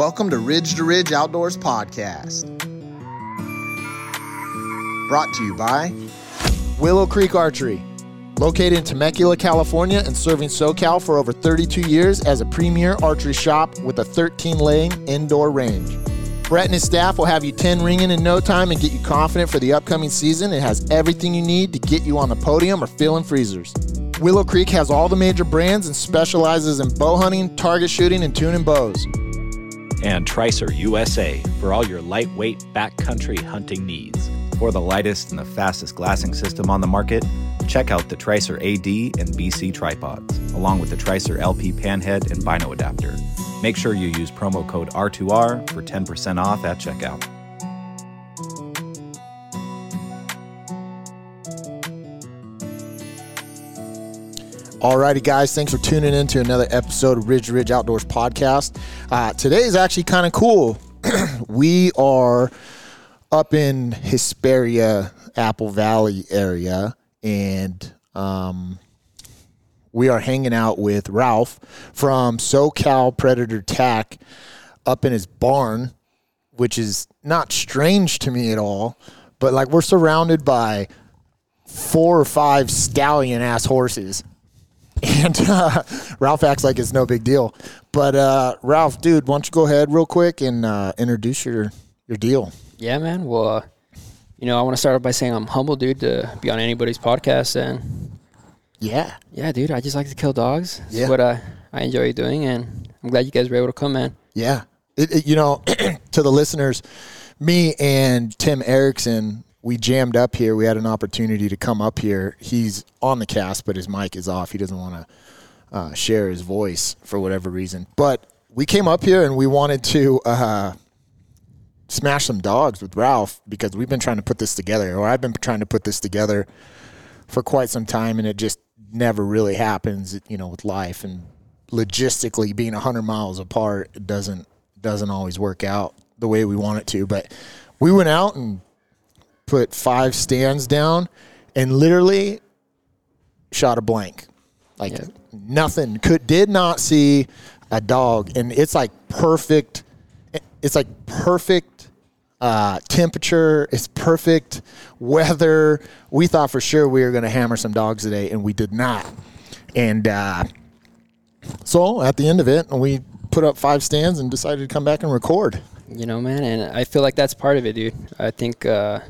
Welcome to Ridge to Ridge Outdoors Podcast. Brought to you by Willow Creek Archery. Located in Temecula, California, and serving SoCal for over 32 years as a premier archery shop with a 13 lane indoor range. Brett and his staff will have you 10 ringing in no time and get you confident for the upcoming season. It has everything you need to get you on the podium or filling freezers. Willow Creek has all the major brands and specializes in bow hunting, target shooting, and tuning bows. And Tricer USA for all your lightweight backcountry hunting needs. For the lightest and the fastest glassing system on the market, check out the Tricer AD and BC tripods, along with the Tricer LP panhead and bino adapter. Make sure you use promo code R2R for 10% off at checkout. Alrighty, guys, thanks for tuning in to another episode of Ridge Ridge Outdoors Podcast. Uh, today is actually kind of cool. we are up in Hesperia, Apple Valley area, and um, we are hanging out with Ralph from SoCal Predator Tac up in his barn, which is not strange to me at all. But like, we're surrounded by four or five stallion ass horses. And uh, Ralph acts like it's no big deal. But uh, Ralph, dude, why don't you go ahead real quick and uh, introduce your your deal? Yeah, man. Well, uh, you know, I want to start off by saying I'm humble, dude, to be on anybody's podcast. And Yeah. yeah, dude, I just like to kill dogs. It's Yeah. what I, I enjoy doing. And I'm glad you guys were able to come, man. Yeah. It, it- you know, to the listeners, me and Tim Erickson, we jammed up here. We had an opportunity to come up here. He's on the cast, but his mic is off. He doesn't want to uh, share his voice for whatever reason. But we came up here and we wanted to uh, smash some dogs with Ralph because we've been trying to put this together, or I've been trying to put this together for quite some time, and it just never really happens. You know, with life and logistically being hundred miles apart, it doesn't doesn't always work out the way we want it to. But we went out and put five stands down, and literally shot a blank, like Yeah. nothing. Could did not see a dog, and it's like perfect. It's like perfect uh, temperature. It's perfect weather. We thought for sure we were going to hammer some dogs today, and we did not. And uh, so at the end of it, we put up five stands and decided to come back and record. You know, man. And I feel like that's part of it, dude. I think uh,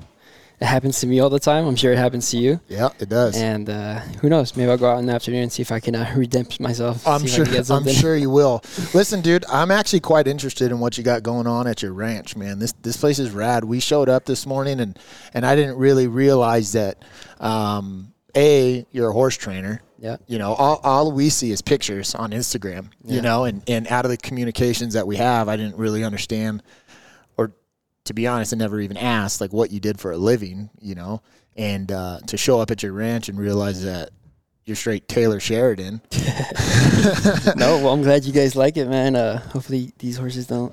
it happens to me all the time. I'm sure it happens to you. Yeah, it does. And uh, who knows? Maybe I'll go out in the afternoon and see if I can uh, redempt myself. I'm see if I sure. I'm sure you will. Listen, dude, I'm actually quite interested in what you got going on at your ranch, man. This this place is rad. We showed up this morning, and and I didn't really realize that. Um, a, you're a horse trainer. Yeah. You know, all, all we see is pictures on Instagram. You know, and and out of the communications that we have, I didn't really understand, to be honest, I never even asked like what you did for a living. You know, and uh, to show up at your ranch and realize that you're straight Taylor Sheridan. no, well, I'm glad you guys like it, man. Uh, hopefully these horses don't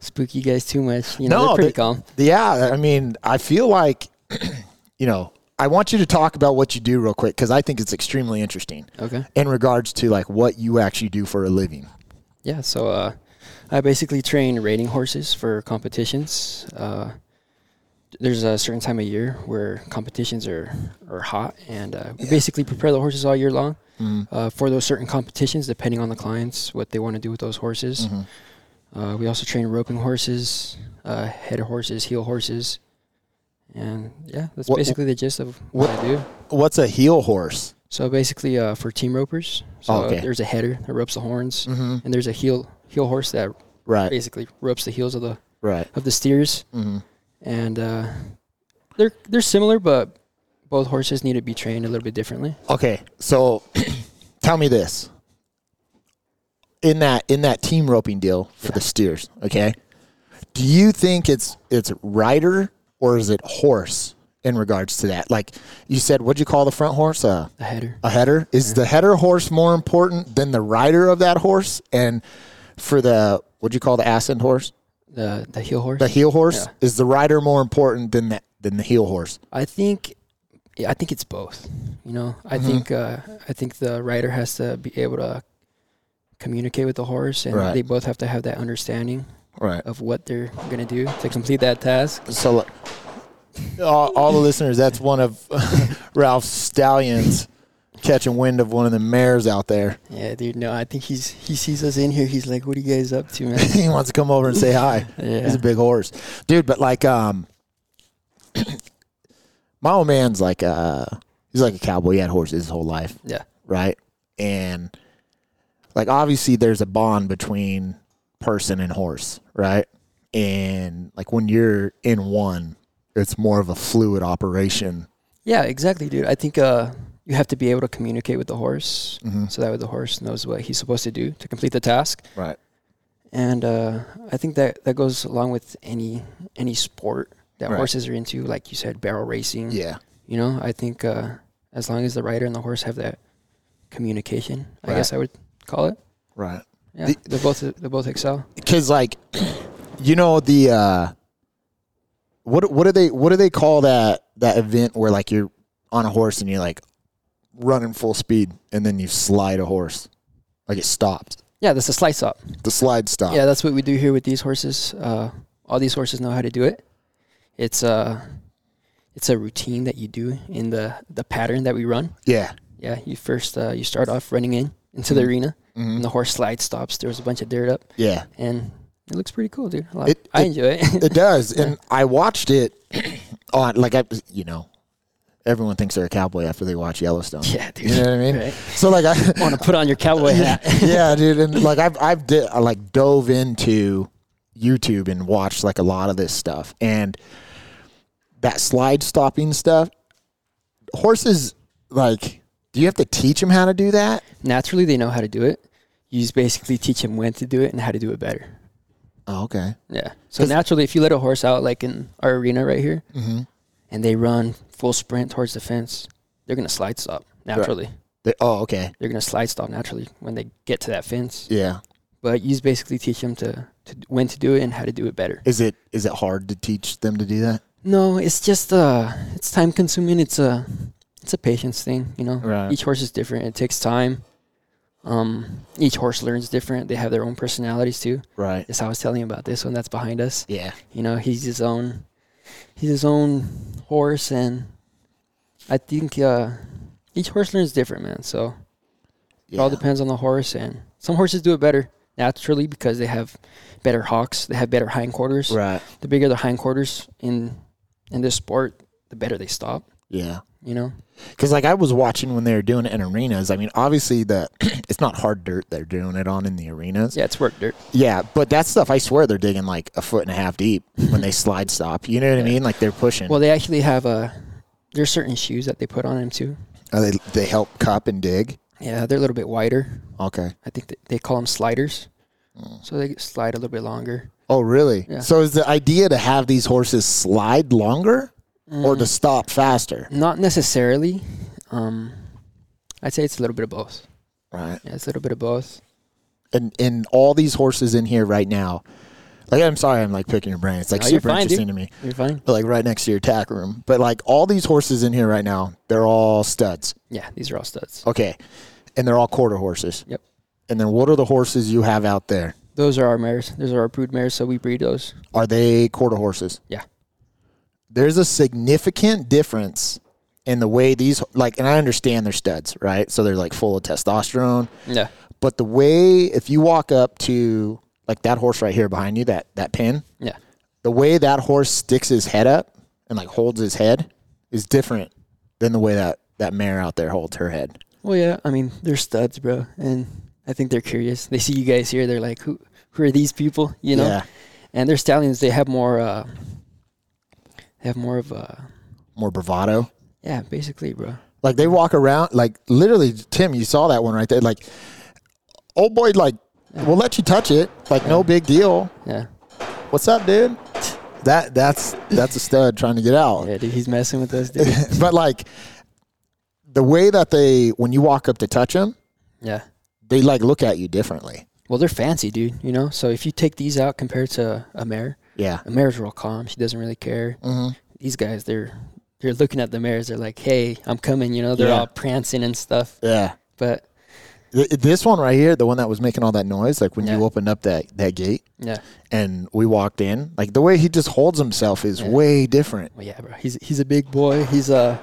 spook you guys too much. You know, No, they're pretty they- calm. Yeah, I mean, I feel like, you know, I want you to talk about what you do real quick because I think it's extremely interesting Okay. in regards to like what you actually do for a living. Yeah, so uh, I basically train reining horses for competitions. Uh, there's a certain time of year where competitions are, are hot, and uh, we basically prepare the horses all year long uh, for those certain competitions, depending on the clients, what they want to do with those horses. Uh, we also train roping horses, uh, head horses, heel horses. And yeah, that's What- basically the gist of what, what- I do. What's a heel horse? So basically, uh, for team ropers, so Oh, okay. there's a header that ropes the horns, Mm-hmm. and there's a heel heel horse that Right, basically ropes the heels of the right. of the steers, Mm-hmm. and uh, they're they're similar, but both horses need to be trained a little bit differently. Okay, so tell me this: in that in that team roping deal for the steers, okay, do you think it's it's rider or is it horse in regards to that? Like you said, what'd you call the front horse? Uh, The header, a header. Is the header horse more important than the rider of that horse? And for the what do you call the ascent horse? the the heel horse. The heel horse Yeah. is the rider more important than the than the heel horse? I think, yeah, I think it's both. You know, I Mhm. think uh, I think the rider has to be able to communicate with the horse, and Right. they both have to have that understanding Right. of what they're gonna do to complete that task. So, all, all the listeners, that's one of Ralph Stallions catching wind of one of the mares out there. Yeah, dude. No, I think he's he sees us in here. He's like, "What are you guys up to, man?" he wants to come over and say hi. Yeah. He's a big horse, dude. But like, um, my old man's like, uh, he's like a cowboy. He had horses his whole life, yeah, right? And like, obviously, there's a bond between person and horse, right? And like when you're in one, it's more of a fluid operation. yeah, exactly, dude. I think uh, you have to be able to communicate with the horse, Mm-hmm. so that way the horse knows what he's supposed to do to complete the task. Right. And uh, I think that that goes along with any any sport that Right. horses are into, like you said, barrel racing. Yeah. You know, I think uh, as long as the rider and the horse have that communication, I guess I would call it. Right. Yeah, The- they both they both excel. because like you know the uh what what do they what do they call that that event where like you're on a horse and you're like running full speed and then you slide a horse like it stopped. Yeah, that's a slice up. the slide stop Yeah, that's what we do here with these horses. Uh, all these horses know how to do it. It's a it's a routine that you do in the the pattern that we run. yeah Yeah, you first uh, you start off running in into the arena, and the horse slide stops. There's a bunch of dirt up, yeah and it looks pretty cool, dude. I like- It- I it- enjoy it. it does and i watched it on like i you know everyone thinks they're a cowboy after they watch yellowstone yeah, dude. you know what i mean Right. so like i Want to put on your cowboy hat? yeah, dude, and like I've I've di- I like dove into YouTube and watched like a lot of this stuff, and that slide stopping stuff. Horses, like, do you have to teach them how to do that? Naturally, they know how to do it. You just basically teach them when to do it and how to do it better. Oh, okay. Yeah. So naturally, if you let a horse out, like in our arena right here, Mm-hmm. And they run full sprint towards the fence, they're gonna slide stop naturally. They, oh, okay. They're gonna slide stop naturally when they get to that fence. Yeah. But you just basically teach them to, to when to do it and how to do it better. Is it is it hard to teach them to do that? No, it's just uh, it's time consuming. It's a it's a patience thing. You know, Right. each horse is different. It takes time. Um, each horse learns different. They have their own personalities too. Right. That's how I was telling you about this one that's behind us. Yeah. You know, he's his own, his own horse, and I think uh, each horse learns different, man. So it all depends on the horse, and some horses do it better naturally because they have better hocks, they have better hindquarters. Right. The bigger the hindquarters in in this sport, the better they stop. Yeah. You know, Because like I was watching when they were doing it in arenas. I mean, obviously the it's not hard dirt they're doing it on in the arenas. yeah, it's work dirt. Yeah, but that stuff I swear they're digging like a foot and a half deep when they slide stop. You know what I mean? Like they're pushing. Well, they actually have a. There's certain shoes that they put on them too. Uh, they they help cup and dig. Yeah, they're a little bit wider. Okay. I think that they call them sliders, Mm. so they slide a little bit longer. Oh, really? Yeah. So is the idea to have these horses slide longer or Mm. to stop faster? Not necessarily. Um, I'd say it's a little bit of both. Right. Yeah, it's a little bit of both. And and all these horses in here right now. Like I'm sorry, I'm like picking your brain. It's like No, super fine, dude. interesting to me. You're fine. But Like right next to your tack room. But like all these horses in here right now, they're all studs. Yeah, these are all studs. Okay. And they're all quarter horses. Yep. And then what are the horses you have out there? Those are our mares. Those are our brood mares, so we breed those. Are they quarter horses? Yeah. There's a significant difference in the way these like and I understand they're studs, right? So they're like full of testosterone. Yeah. But the way if you walk up to like that horse right here behind you, that that pin, Yeah. the way that horse sticks his head up and like holds his head is different than the way that that mare out there holds her head. Well, yeah. I mean, they're studs, bro, and I think they're curious. They see you guys here. They're like, "Who? Who are these people?" You know. Yeah. And they're stallions. They have more. Uh, have more of a. More bravado. Yeah, basically, bro. Like they walk around, like literally, Tim, you saw that one right there. Like, old boy, like, we'll let you touch it, like no big deal. Yeah. What's up, dude? That that's that's a stud trying to get out. Yeah, dude. He's messing with us, dude. but like, the way that they, when you walk up to touch them, yeah. they like look at you differently. Well, they're fancy, dude. You know. So if you take these out compared to a mare, Yeah. a mare's real calm. She doesn't really care. Mm-hmm. These guys, they're they're looking at the mares. They're like, "Hey, I'm coming." You know. They're Yeah. all prancing and stuff. Yeah. But Th- This one right here, the one that was making all that noise, like when you opened up that, that gate Yeah. and we walked in, like the way he just holds himself is Yeah. way different. Well, yeah, bro. He's he's a big boy. He's uh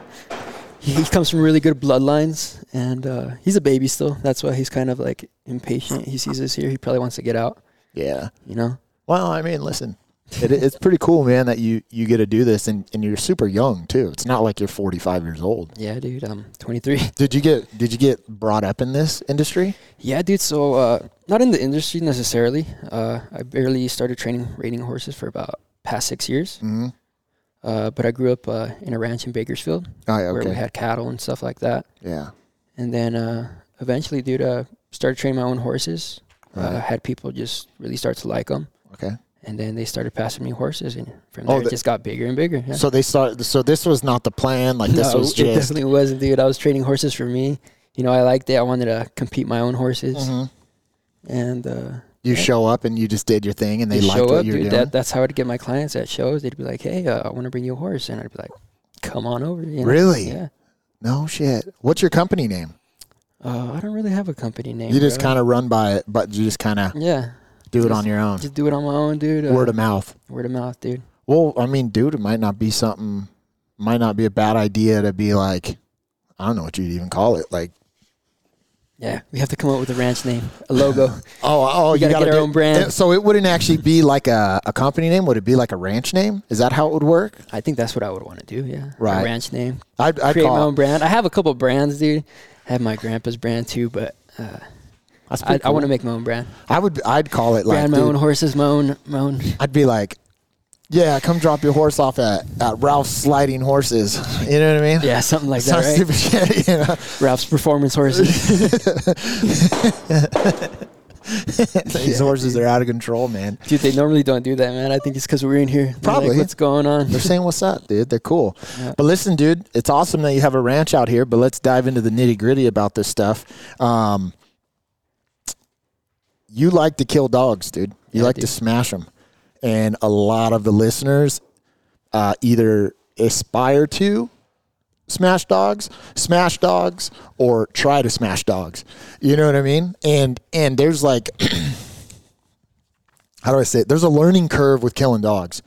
he, he comes from really good bloodlines, and uh, he's a baby still. That's why he's kind of like impatient. He sees us here. He probably wants to get out. Yeah. You know. Well, I mean, listen, it, it's pretty cool, man, that you, you get to do this and, and you're super young too. It's not like you're 45 years old. Yeah, dude. I'm 23. Did you get did you get brought up in this industry? Yeah, dude. So uh, not in the industry necessarily. Uh, I barely started training reining horses for about past six years. Mm-hmm. Uh, but I grew up uh, in a ranch in Bakersfield Oh, yeah, where we had cattle and stuff like that. yeah. And then uh, eventually, dude, uh, started training my own horses. Uh, Right. had people just really start to like them. Okay. And then they started passing me horses, and from Oh, there the- it just got bigger and bigger. Yeah. So they started. So this was not the plan. Like this no, was it just. definitely wasn't, dude. I was trading horses for me. You know, I liked it. I wanted to compete my own horses, Mhm. and uh, You Yeah. show up and you just did your thing, and they liked show what up, you were dude. doing. That, that's how I'd get my clients at shows. They'd be like, "Hey, uh, I want to bring you a horse," and I'd be like, "Come on over." You know? Really? Yeah. no shit. What's your company name? Uh, I don't really have a company name. you just kind of run by it, but you just kind of yeah, do it on your own. just do it on my own, dude. Uh, Word of mouth. word of mouth, dude. Well, I mean, dude, it might not be something. Might not be a bad idea to be like, I don't know what you'd even call it. Like, Yeah, we have to come up with a ranch name, a logo. oh, oh, We you gotta gotta get our own brand. So it wouldn't actually be like a, a company name. Would it be like a ranch name? Is that how it would work? I think that's what I would want to do. Yeah, Right. A ranch name. I'd, I'd create my own brand. I have a couple brands, dude. I have my grandpa's brand too, but uh, I, pretty I want to make my own brand. I would. I'd call it like. brand my dude, own horses, my own, my own. I'd be like, yeah, come drop your horse off at, at Ralph's Sliding Horses. You know what I mean? Yeah, something like that, Some right? stupid shit. You know? Ralph's Performance Horses. These horses are out of control, man. dude, they normally don't do that, man. I think it's because we're in here. Probably. Like, What's going on? They're saying what's up, dude. They're cool. Yeah. But listen, dude, it's awesome that you have a ranch out here. But let's dive into the nitty gritty about this stuff. Um, you like to kill dogs, dude. You Yeah, like do. to smash them, and a lot of the listeners uh, either aspire to smash dogs, smash dogs, or try to smash dogs. You know what I mean? And and there's like, how do I say it? There's a learning curve with killing dogs.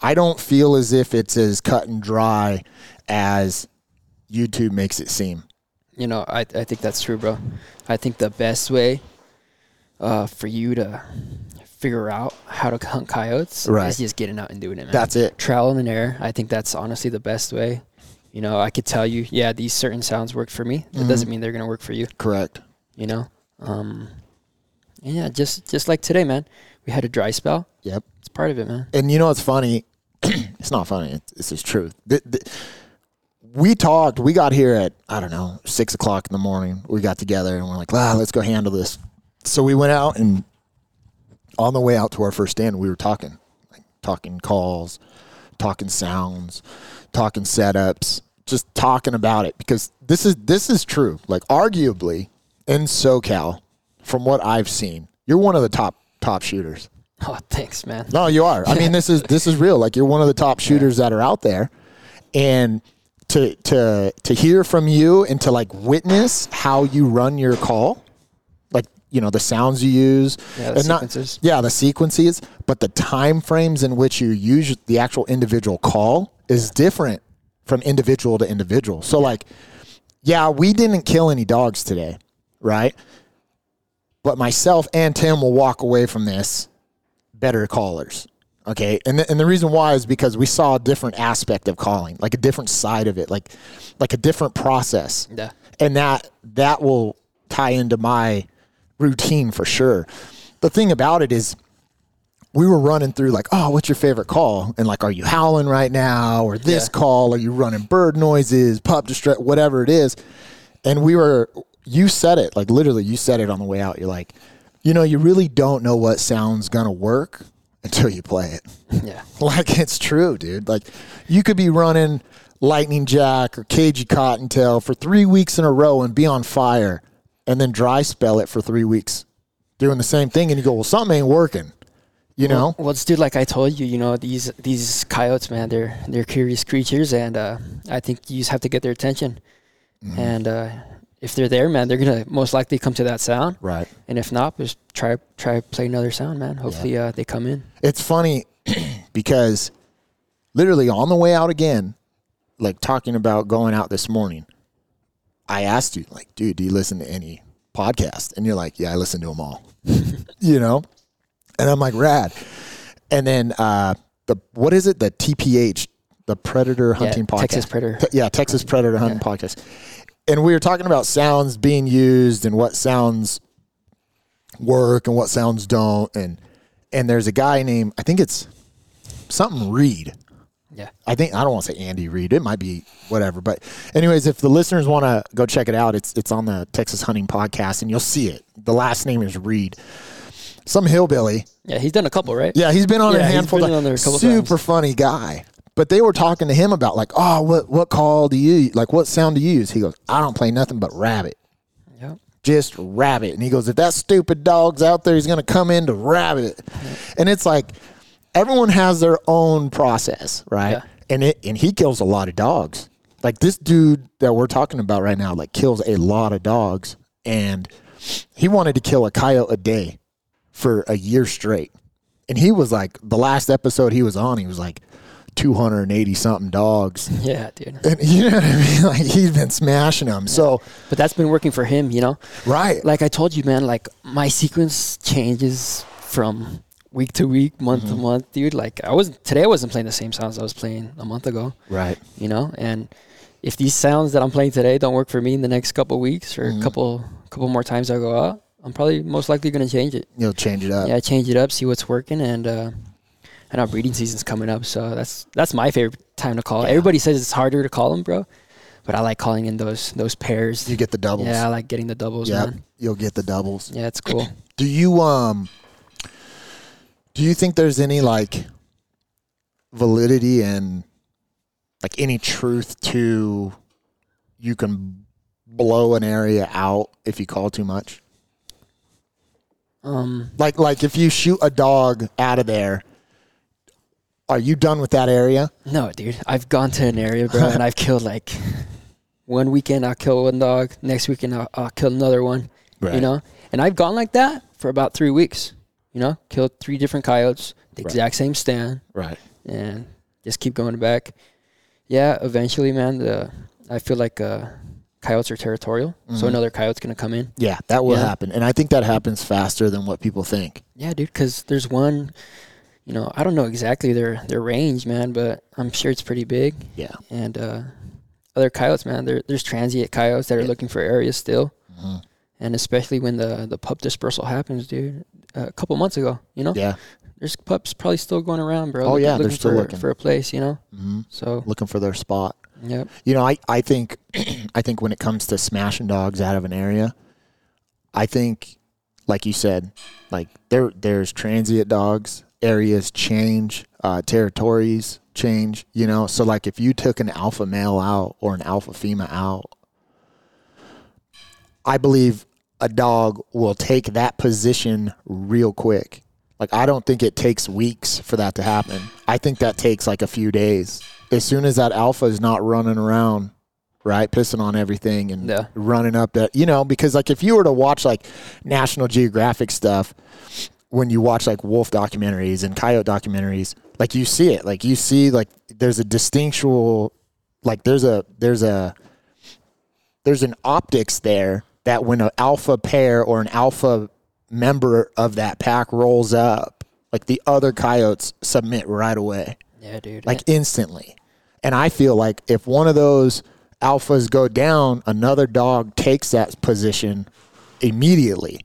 I don't feel as if it's as cut and dry as YouTube makes it seem. You know, I I think that's true, bro. I think the best way uh, for you to figure out how to hunt coyotes Right. is just getting out and doing it, man. That's it. trial and error. I think that's honestly the best way. You know, I could tell you, yeah, these certain sounds work for me. That Mm-hmm. doesn't mean they're gonna work for you. Correct. You know, um, and yeah, just just like today, man. We had a dry spell. Yep. It's part of it, man. And you know what's funny? it's not funny. It's, it's just truth. The- the- we talked. We got here at I don't know six o'clock in the morning. We got together and we're like, ah, let's go handle this. So we went out and on the way out to our first stand, we were talking, like talking calls, talking sounds, talking setups, just talking about it because this is this is true. Like arguably in SoCal, from what I've seen, you're one of the top top shooters. Oh, thanks, man. No, you are. I mean, this is this is real. Like you're one of the top shooters that are out there, and to to to hear from you and to like witness how you run your call, you know the sounds you use, Yeah, the and not- sequences. yeah, the sequences, but the time frames in which you use the actual individual call is different from individual to individual. So like, yeah, we didn't kill any dogs today, right? But myself and Tim will walk away from this better callers. Okay. And the, and the reason why is because we saw a different aspect of calling, like a different side of it, like like a different process. Yeah. And that that will tie into my routine for sure. The thing about it is we were running through like, oh, what's your favorite call? And like, are you howling right now? Or this Yeah. call? Are you running bird noises, pup distress, whatever it is? And we were, you said it, like literally, you said it on the way out. You're like, you know, you really don't know what sound's gonna work until you play it. Yeah. Like it's true, dude. Like you could be running lightning jack or cagey cottontail for three weeks in a row and be on fire, and then dry spell it for three weeks, doing the same thing, and you go, well, something ain't working. You know? Well, it's dude, like I told you, you know, these these coyotes, man, they're they're curious creatures, and uh, I think you just have to get their attention. Mm-hmm. And uh, if they're there, man, they're gonna most likely come to that sound. Right. And if not, just try try play another sound, man. Hopefully, uh, they come in. It's funny because literally on the way out again, like talking about going out this morning, I asked you, like, dude, do you listen to any podcast? And you're like, yeah, I listen to them all. you know? And I'm like, rad. And then uh the what is it? The TPH, the Predator Hunting Podcast. Texas Predator. Te- yeah, Texas Predator Hunting Podcast. And we were talking about sounds being used and what sounds work and what sounds don't. And and there's a guy named I think it's something Reed. Yeah. I think I don't want to say Andy Reid. It might be whatever. But anyways, if the listeners want to go check it out, it's it's on the Texas Hunting Podcast, and you'll see it. The last name is Reed. Some hillbilly. Yeah, he's done a couple, right? Yeah, he's been on Yeah, a handful. of on there a couple Super times. funny guy. But they were talking to him about like, oh, what what call do you like? What sound do you use? He goes, I don't play nothing but rabbit Yeah. just rabbit. And he goes, if that stupid dog's out there, he's going to come in to rabbit. And it's like everyone has their own process, right? Yeah. And it and he kills a lot of dogs. Like this dude that we're talking about right now, like kills a lot of dogs, and he wanted to kill a coyote a day for a year straight. And he was like, the last episode he was on, he was like. 280 something dogs. Yeah, dude. And you know what I mean? Like he's been smashing them. So, But that's been working for him, you know. right. Like I told you, man. Like my sequence changes from week to week, month Mm-hmm. to month, dude. Like I was today, I wasn't playing the same sounds I was playing a month ago. right. You know, and if these sounds that I'm playing today don't work for me in the next couple weeks or Mm-hmm. a couple couple more times I go out, I'm probably most likely gonna change it. You'll change it up. yeah, change it up, see what's working, and uh, I know breeding season's coming up, so that's that's my favorite time to call. Everybody says it's harder to call them, bro, but I like calling in those those pairs. You get the doubles. Yeah, I like getting the doubles, Yeah. You'll get the doubles. Yeah, it's cool. Do you um do you think there's any like validity and like any truth to you can blow an area out if you call too much? Um, Like like if you shoot a dog out of there, are you done with that area? no, dude, I've gone to an area, bro, and I've killed like one weekend I'll kill one dog, next weekend I'll, I'll kill another one. You know, and I've gone like that for about three weeks. You know, killed three different coyotes, the exact same stand. Right. and just keep going back. Yeah, eventually, man, the I feel like uh, coyotes are territorial, so another coyote's gonna come in. Yeah, that will Yeah. happen. And I think that happens faster than what people think. Yeah, dude, because there's one, you know, I don't know exactly their their range, man, but I'm sure it's pretty big. Yeah. And uh, other coyotes, man, there, there's transient coyotes that are looking for areas still, Mm-hmm. and especially when the the pup dispersal happens, dude. A couple months ago, you know, Yeah. there's pups probably still going around, bro. Oh, looking- yeah, they're looking still for, looking. for a place, you know. hmm So, Looking for their spot. yep. You know, I, I think I think when it comes to smashing dogs out of an area, I think like you said, like there there's transient dogs, areas change, uh, territories change, you know. So like if you took an alpha male out or an alpha female out, I believe a dog will take that position real quick. Like I don't think it takes weeks for that to happen. I think that takes like a few days. As soon as that alpha is not running around, right, pissing on everything and Yeah. running up that, you know, because like if you were to watch like National Geographic stuff, when you watch like wolf documentaries and coyote documentaries, like you see it, like you see like there's a distinctual, like there's a there's a there's an optics there that when an alpha pair or an alpha member of that pack rolls up, like the other coyotes submit right away, Yeah, dude. like instantly. And I feel like if one of those alphas go down, another dog takes that position immediately,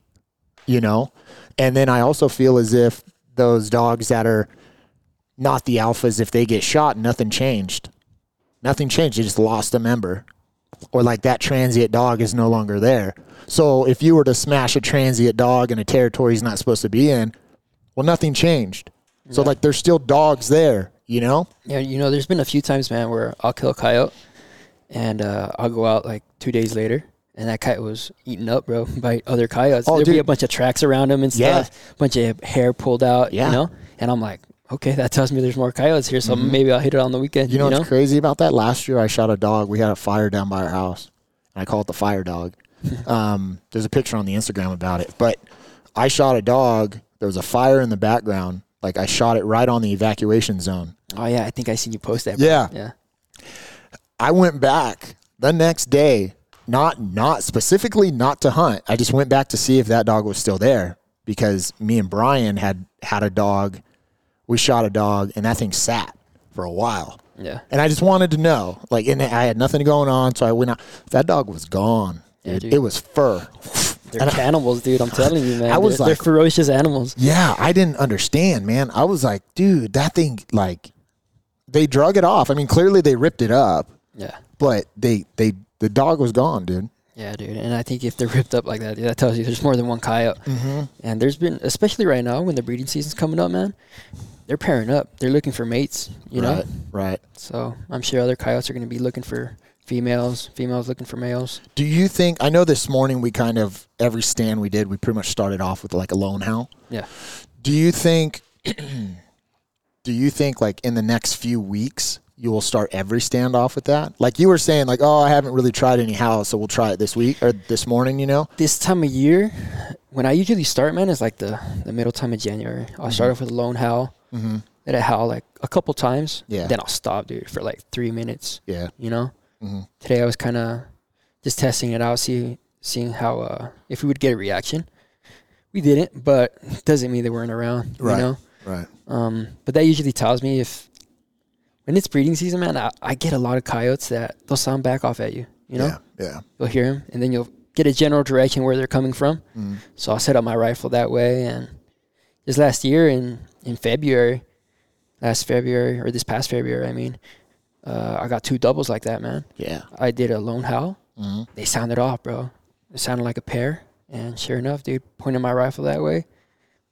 you know? And then I also feel as if those dogs that are not the alphas, if they get shot, nothing changed. Nothing changed. They just lost a member. Or like that transient dog is no longer there. So if you were to smash a transient dog in a territory he's not supposed to be in, well, nothing changed. So like there's still dogs there, you know? Yeah, you know, there's been a few times, man, where I'll kill a coyote, and uh, I'll go out like two days later, and that coyote was eaten up, bro, by other coyotes. Oh, There'd be a bunch of tracks around him and Yeah. stuff, bunch of hair pulled out, Yeah. you know. And I'm like, okay, that tells me there's more coyotes here, so maybe I'll hit it on the weekend. Mm-hmm. You know what's crazy about that? Last year I shot a dog. We had a fire down by our house. And I call it the fire dog. Um, there's a picture on the Instagram about it. But I shot a dog. There was a fire in the background. Like I shot it right on the evacuation zone. Oh yeah, I think I seen you post that. Bro. Yeah. Yeah. I went back the next day, not not specifically not to hunt. I just went back to see if that dog was still there because me and Brian had had a dog. We shot a dog and that thing sat for a while. Yeah. And I just wanted to know, like, and I had nothing going on, so I went out. That dog was gone. Yeah, dude. dude. It was fur. They're And I- cannibals, dude. I'm telling you, man. I was they're, like- they're ferocious animals. Yeah, I didn't understand, man. I was like, dude, that thing, like, they drug it off. I mean, clearly they ripped it up, Yeah. but they, they, the dog was gone, dude. Yeah, dude. And I think if they're ripped up like that, that tells you there's more than one coyote. Mm-hmm. And there's been, especially right now when the breeding season's coming up, man, they're pairing up. They're looking for mates, you know? right, right. So I'm sure other coyotes are going to be looking for females, females looking for males. Do you think? I know this morning we kind of every stand we did, we pretty much started off with like a lone howl. Yeah. Do you think? do you think like in the next few weeks you will start every stand off with that? Like you were saying, like, oh, I haven't really tried any howls, so we'll try it this week or this morning. You know? This time of year, when I usually start, man, is like the, the middle time of January. I'll mm-hmm. start off with a lone howl. Mm-hmm. Let it howl like a couple times. Yeah. Then I'll stop, dude, for like three minutes. Yeah. You know. Mm-hmm. Today I was kind of just testing it out, see seeing how uh, if we would get a reaction. We didn't, but doesn't mean they weren't around. Right. You know. Right. Um, but that usually tells me if when it's breeding season, man, I, I get a lot of coyotes that they'll sound back off at you. You know, Yeah. Yeah. you'll hear them, and then you'll get a general direction where they're coming from. Mm. So I'll set up my rifle that way. And this last year in in February, last February or this past February, I mean, uh, I got two doubles like that, man. Yeah. I did a lone howl. Mm-hmm. They sounded off, bro. It sounded like a pair. And sure enough, dude, pointed my rifle that way.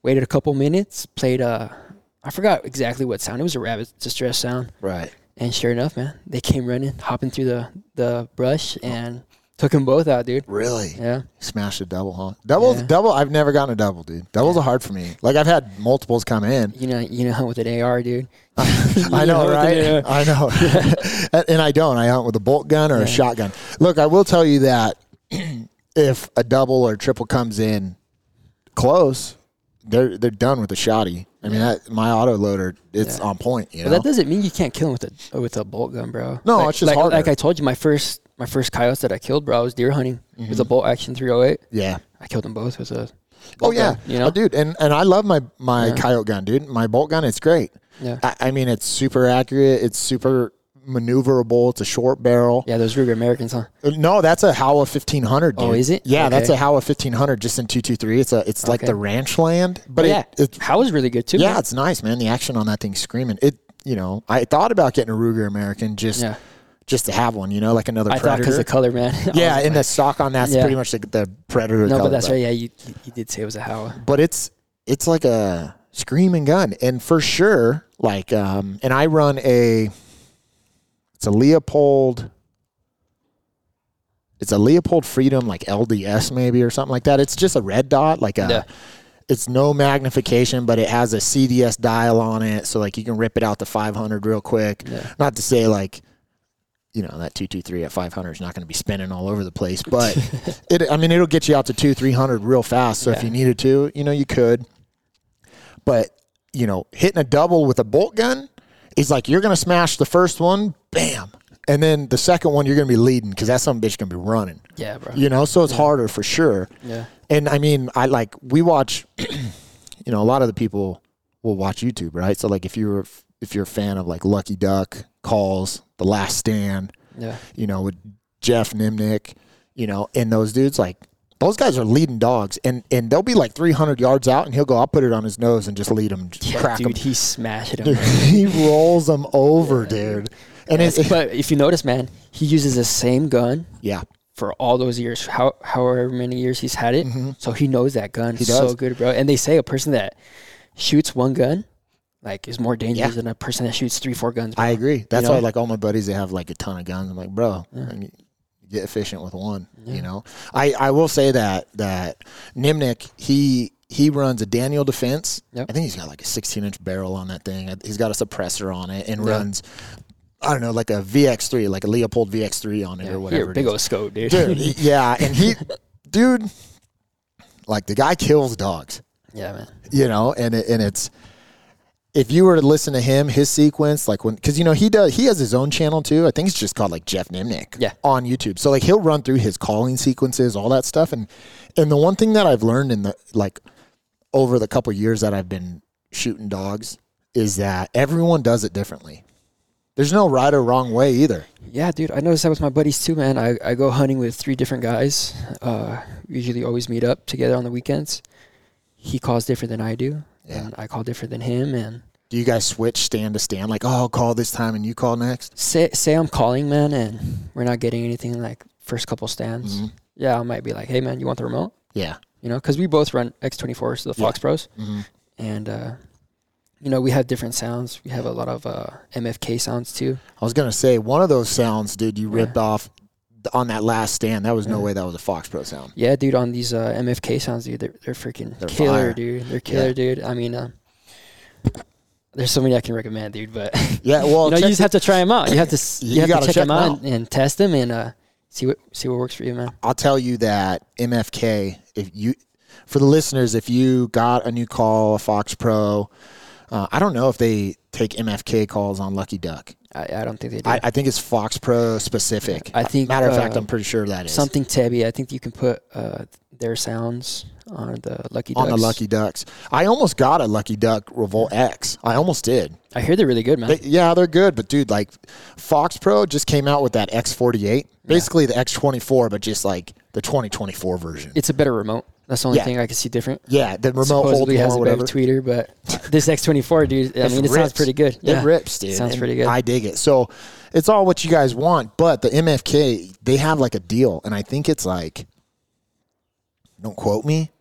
Waited a couple minutes, played a, I forgot exactly what sound. It was a rabbit distress sound. Right. And sure enough, man, they came running, hopping through the, the brush and took them both out, dude. Really? Yeah. Smash a double, huh? Double, Yeah. double. I've never gotten a double, dude. Doubles are hard for me. Like I've had multiples come in. You know you know with an AR, dude. I know, Yeah, right? I know. and I don't. I hunt with a bolt gun or a shotgun. Look, I will tell you that if a double or triple comes in close, they're they're done with the shotty. I mean, that, my auto loader, it's Yeah. on point. You But know, that doesn't mean you can't kill them with a with a bolt gun, bro. No, like, it's just like, harder. like I told you, my first my first coyotes that I killed, bro, I was deer hunting with Mm-hmm. a bolt action 308. yeah. I killed them both with a. Oh bolt yeah, gun, you know. oh, dude, and and I love my my Yeah. coyote gun, dude. My bolt gun, it's great. Yeah. I, I mean, it's super accurate. It's super maneuverable. It's a short barrel. Yeah, those Ruger Americans, huh? No, that's a Howa fifteen hundred. Oh, is it? Yeah, that's Okay. a Howa fifteen hundred, just in two two three. It's a it's like Okay. the ranch land, but it, yeah, it How was really good too. yeah, man. it's nice, man. The action on that thing's screaming. It you know, I thought about getting a Ruger American just yeah. Just to have one, you know, like another I thought because the color, man. Yeah, and like- the stock on that's Yeah. pretty much the, the predator. no, color, but that's right. Yeah, you you- you did say it was a Howa. but it's it's like a screaming gun and for sure like um and i run a it's a Leupold it's a Leupold freedom like RDS maybe or something like that it's just a red dot like a Yeah. it's no magnification but it has a cds dial on it so like you can rip it out to 500 real quick Yeah. not to say like you know that 223 at 500 is not going to be spinning all over the place but it i mean it'll get you out to 2 300 real fast so if you needed to you know you could but you know hitting a double with a bolt gun is like you're going to smash the first one bam and then the second one you're going to be leading because that some bitch going to be running Yeah, bro. you know so it's harder for sure Yeah. and I mean, I like we watch. you know, a lot of the people will watch YouTube, right? So like, if you're if you're a fan of like Lucky Duck calls, The Last Stand, Yeah. you know, with Jeff Nimnick, you know, and those dudes like those guys are leading dogs, and and they'll be like 300 yards out, and he'll go, I'll put it on his nose and just lead him, just Yeah, crack dude, him. he smashed him. Dude, he rolls them over, dude. And it's but if you notice, man, he uses the same gun yeah, for all those years, how however many years he's had it. Mm-hmm. So he knows that gun He so good, bro. And they say a person that shoots one gun, like, is more dangerous Yeah. than a person that shoots three, four guns. Bro. I agree. That's know? why like all my buddies they have like a ton of guns. I'm like, bro, I mean, get efficient with one. You know, I I will say that that Nimnick he he runs a Daniel Defense. Yep. I think he's got like a 16 inch barrel on that thing. He's got a suppressor on it and Yeah. runs I don't know, like a VX3, like a Leupold VX3 on it Yeah, or whatever. big old scope, dude. dude. yeah, and he, dude, like the guy kills dogs, yeah, man. you know, and it, and it's if you were to listen to him, his sequence, like when, because you know he does, he has his own channel too. I think it's just called like Jeff Nimnick, Yeah. on YouTube. So like he'll run through his calling sequences, all that stuff, and and the one thing that I've learned in the like over the couple years that I've been shooting dogs is that everyone does it differently. There's no right or wrong way either. Yeah, dude. I noticed that with my buddies too, man. I, I go hunting with three different guys. Uh, usually always meet up together on the weekends. He calls different than I do, Yeah. and I call different than him. And Do you guys switch stand to stand? Like, oh, I'll call this time and you call next? say say I'm calling, man, and we're not getting anything like first couple stands. Mhm. Yeah, I might be like, hey, man, you want the remote? Yeah. You know, because we both run X24s, the Yeah. Fox Pros, Mhm. and uh, you know we have different sounds. We have a lot of uh, MFK sounds too. I was gonna say one of those sounds, dude. You Yeah. ripped off th- on that last stand. That was no Yeah. way that was a Fox Pro sound. Yeah, dude, on these uh, MFK sounds, dude, they're they're freaking They're killer, fire. dude. They're killer, Yeah. dude. I mean, uh, there's so many I can recommend, dude. But Yeah. Well, you know, you just have to try them out. You have to you, You have gotta to check check them 'em out out. and, and test them and uh, see what see what works for you, man. I'll tell you that MFK. If you, for the listeners, if you got a new call, a Fox Pro, uh, I don't know if they take MFK calls on Lucky Duck. I, I don't think they do. I, I think it's Fox Pro specific. I think, Matter of fact, uh, I'm pretty sure that is Something Tebby. I think you can put uh, their sounds on the Lucky Ducks. on the Lucky Ducks. I almost got a Lucky Duck Revolt X. I almost did. I hear they're really good, man. They, yeah, they're good, but dude, like Fox Pro just came out with that X48, basically the X24, but just like the 2024 version. it's a better remote. That's the only Yeah. thing I can see different. yeah, the remote Supposedly more, has a whatever. better tweeter, but this X24, dude. I It mean, it sounds pretty good. Yeah. It rips, dude. Sounds and pretty good. I dig it. So it's all what you guys want, but the MFK they have like a deal, and I think it's like, don't quote me,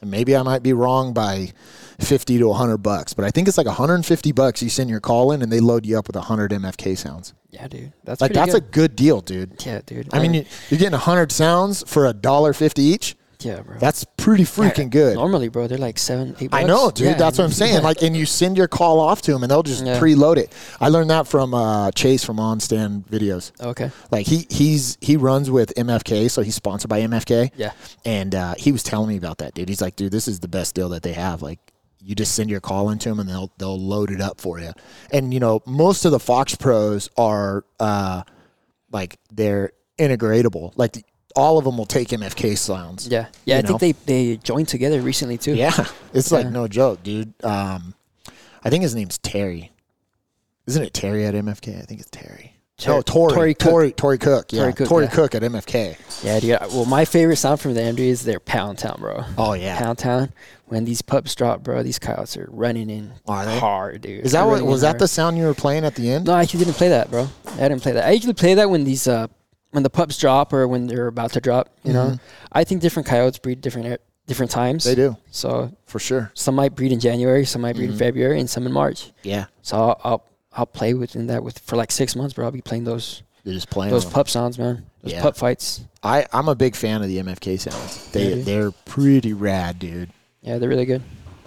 and maybe I might be wrong by fifty to hundred bucks, but I think it's like hundred and fifty bucks. You send your call in, and they load you up with hundred MFK sounds. yeah, dude. That's Like that's good. a good deal, dude. yeah, dude. I mean, you, you're getting hundred sounds for a dollar fifty each. Yeah, bro. That's pretty freaking good. Normally, bro, they're like seven, eight. I know, dude. Yeah. That's what I'm saying. Like, and you send your call off to them, and they'll just Yeah. preload it. I learned that from uh, Chase from On Stand Videos. Okay. Like he he's he runs with MFK, so he's sponsored by MFK. Yeah. And uh, he was telling me about that, dude. He's like, dude, this is the best deal that they have. Like, you just send your call into them, and they'll they'll load it up for you. And you know, most of the Fox Pros are uh, like they're integratable. Like the, all of them will take MFK sounds. Yeah. Yeah. I think they they joined together recently too. Yeah, it's like no joke, dude. Um, I think his name's Terry. Isn't it Terry at MFK? I think it's Terry. Ter- no, Tory. Tory Cook. Tory, Tory Cook. Yeah, Tory Cook, Cook, yeah. at MFK. Yeah, dude. Well, my favorite sound from the dude, is their Pound Town, bro. Oh yeah. Pound Town. When these pups drop, bro, these coyotes are running in Are they? hard, dude. Is that They're what was that hard. the sound you were playing at the end? No, I actually didn't play that, bro. I didn't play that. I usually play that when these uh when the pups drop or when they're about to drop. You know, I think different coyotes breed different er- different times. Mm-hmm. They do So for sure. some might breed in January, some might breed Mm-hmm. in February, and some in March. Yeah, So I'll, I'll I'll play within that with for like six months, bro. I'll be playing those they're just playing those them. pup sounds, man. Those Yeah. pup fights. I I'm a big fan of the MFK sounds. They yeah, they're pretty rad, dude. Yeah, they're really good.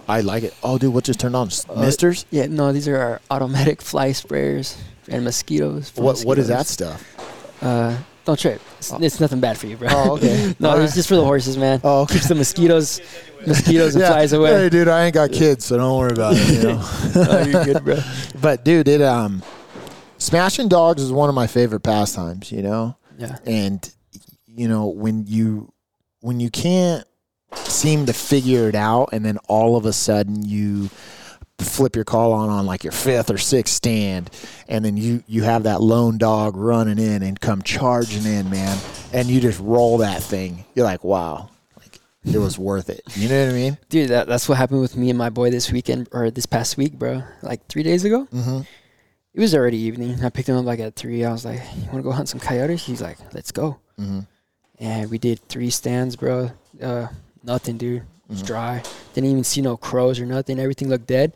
I like it. Oh, dude, what just turned on? Uh, Misters? Yeah, no, these are our automatic fly sprayers and mosquitoes. for What what is that stuff? Uh, don't trip. It's, it's nothing bad for you, bro. Oh, okay. no, All it's right. just for the horses, man. Oh, okay. Keeps the mosquitoes, mosquitoes and flies away. Hey, dude, I ain't got kids, so don't worry about it. You know? oh, you're good, bro. But dude, it um, smashing dogs is one of my favorite pastimes. You know, Yeah, and you know when you when you can't seem to figure it out, and then all of a sudden you flip your call on on like your fifth or sixth stand, and then you you have that lone dog running in and come charging in, man, and you just roll that thing. You're like, wow, like it was worth it. You know what I mean? dude, that, that's what happened with me and my boy this weekend or this past week, bro. Like three days ago. Mm-hmm. It was already evening. I picked him up like at three. I was like, "You want to go hunt some coyotes?" He's like, "Let's go." Mm-hmm. And we did three stands, bro. Uh, nothing, dude. It was dry. Didn't even see no crows or nothing. Everything looked dead.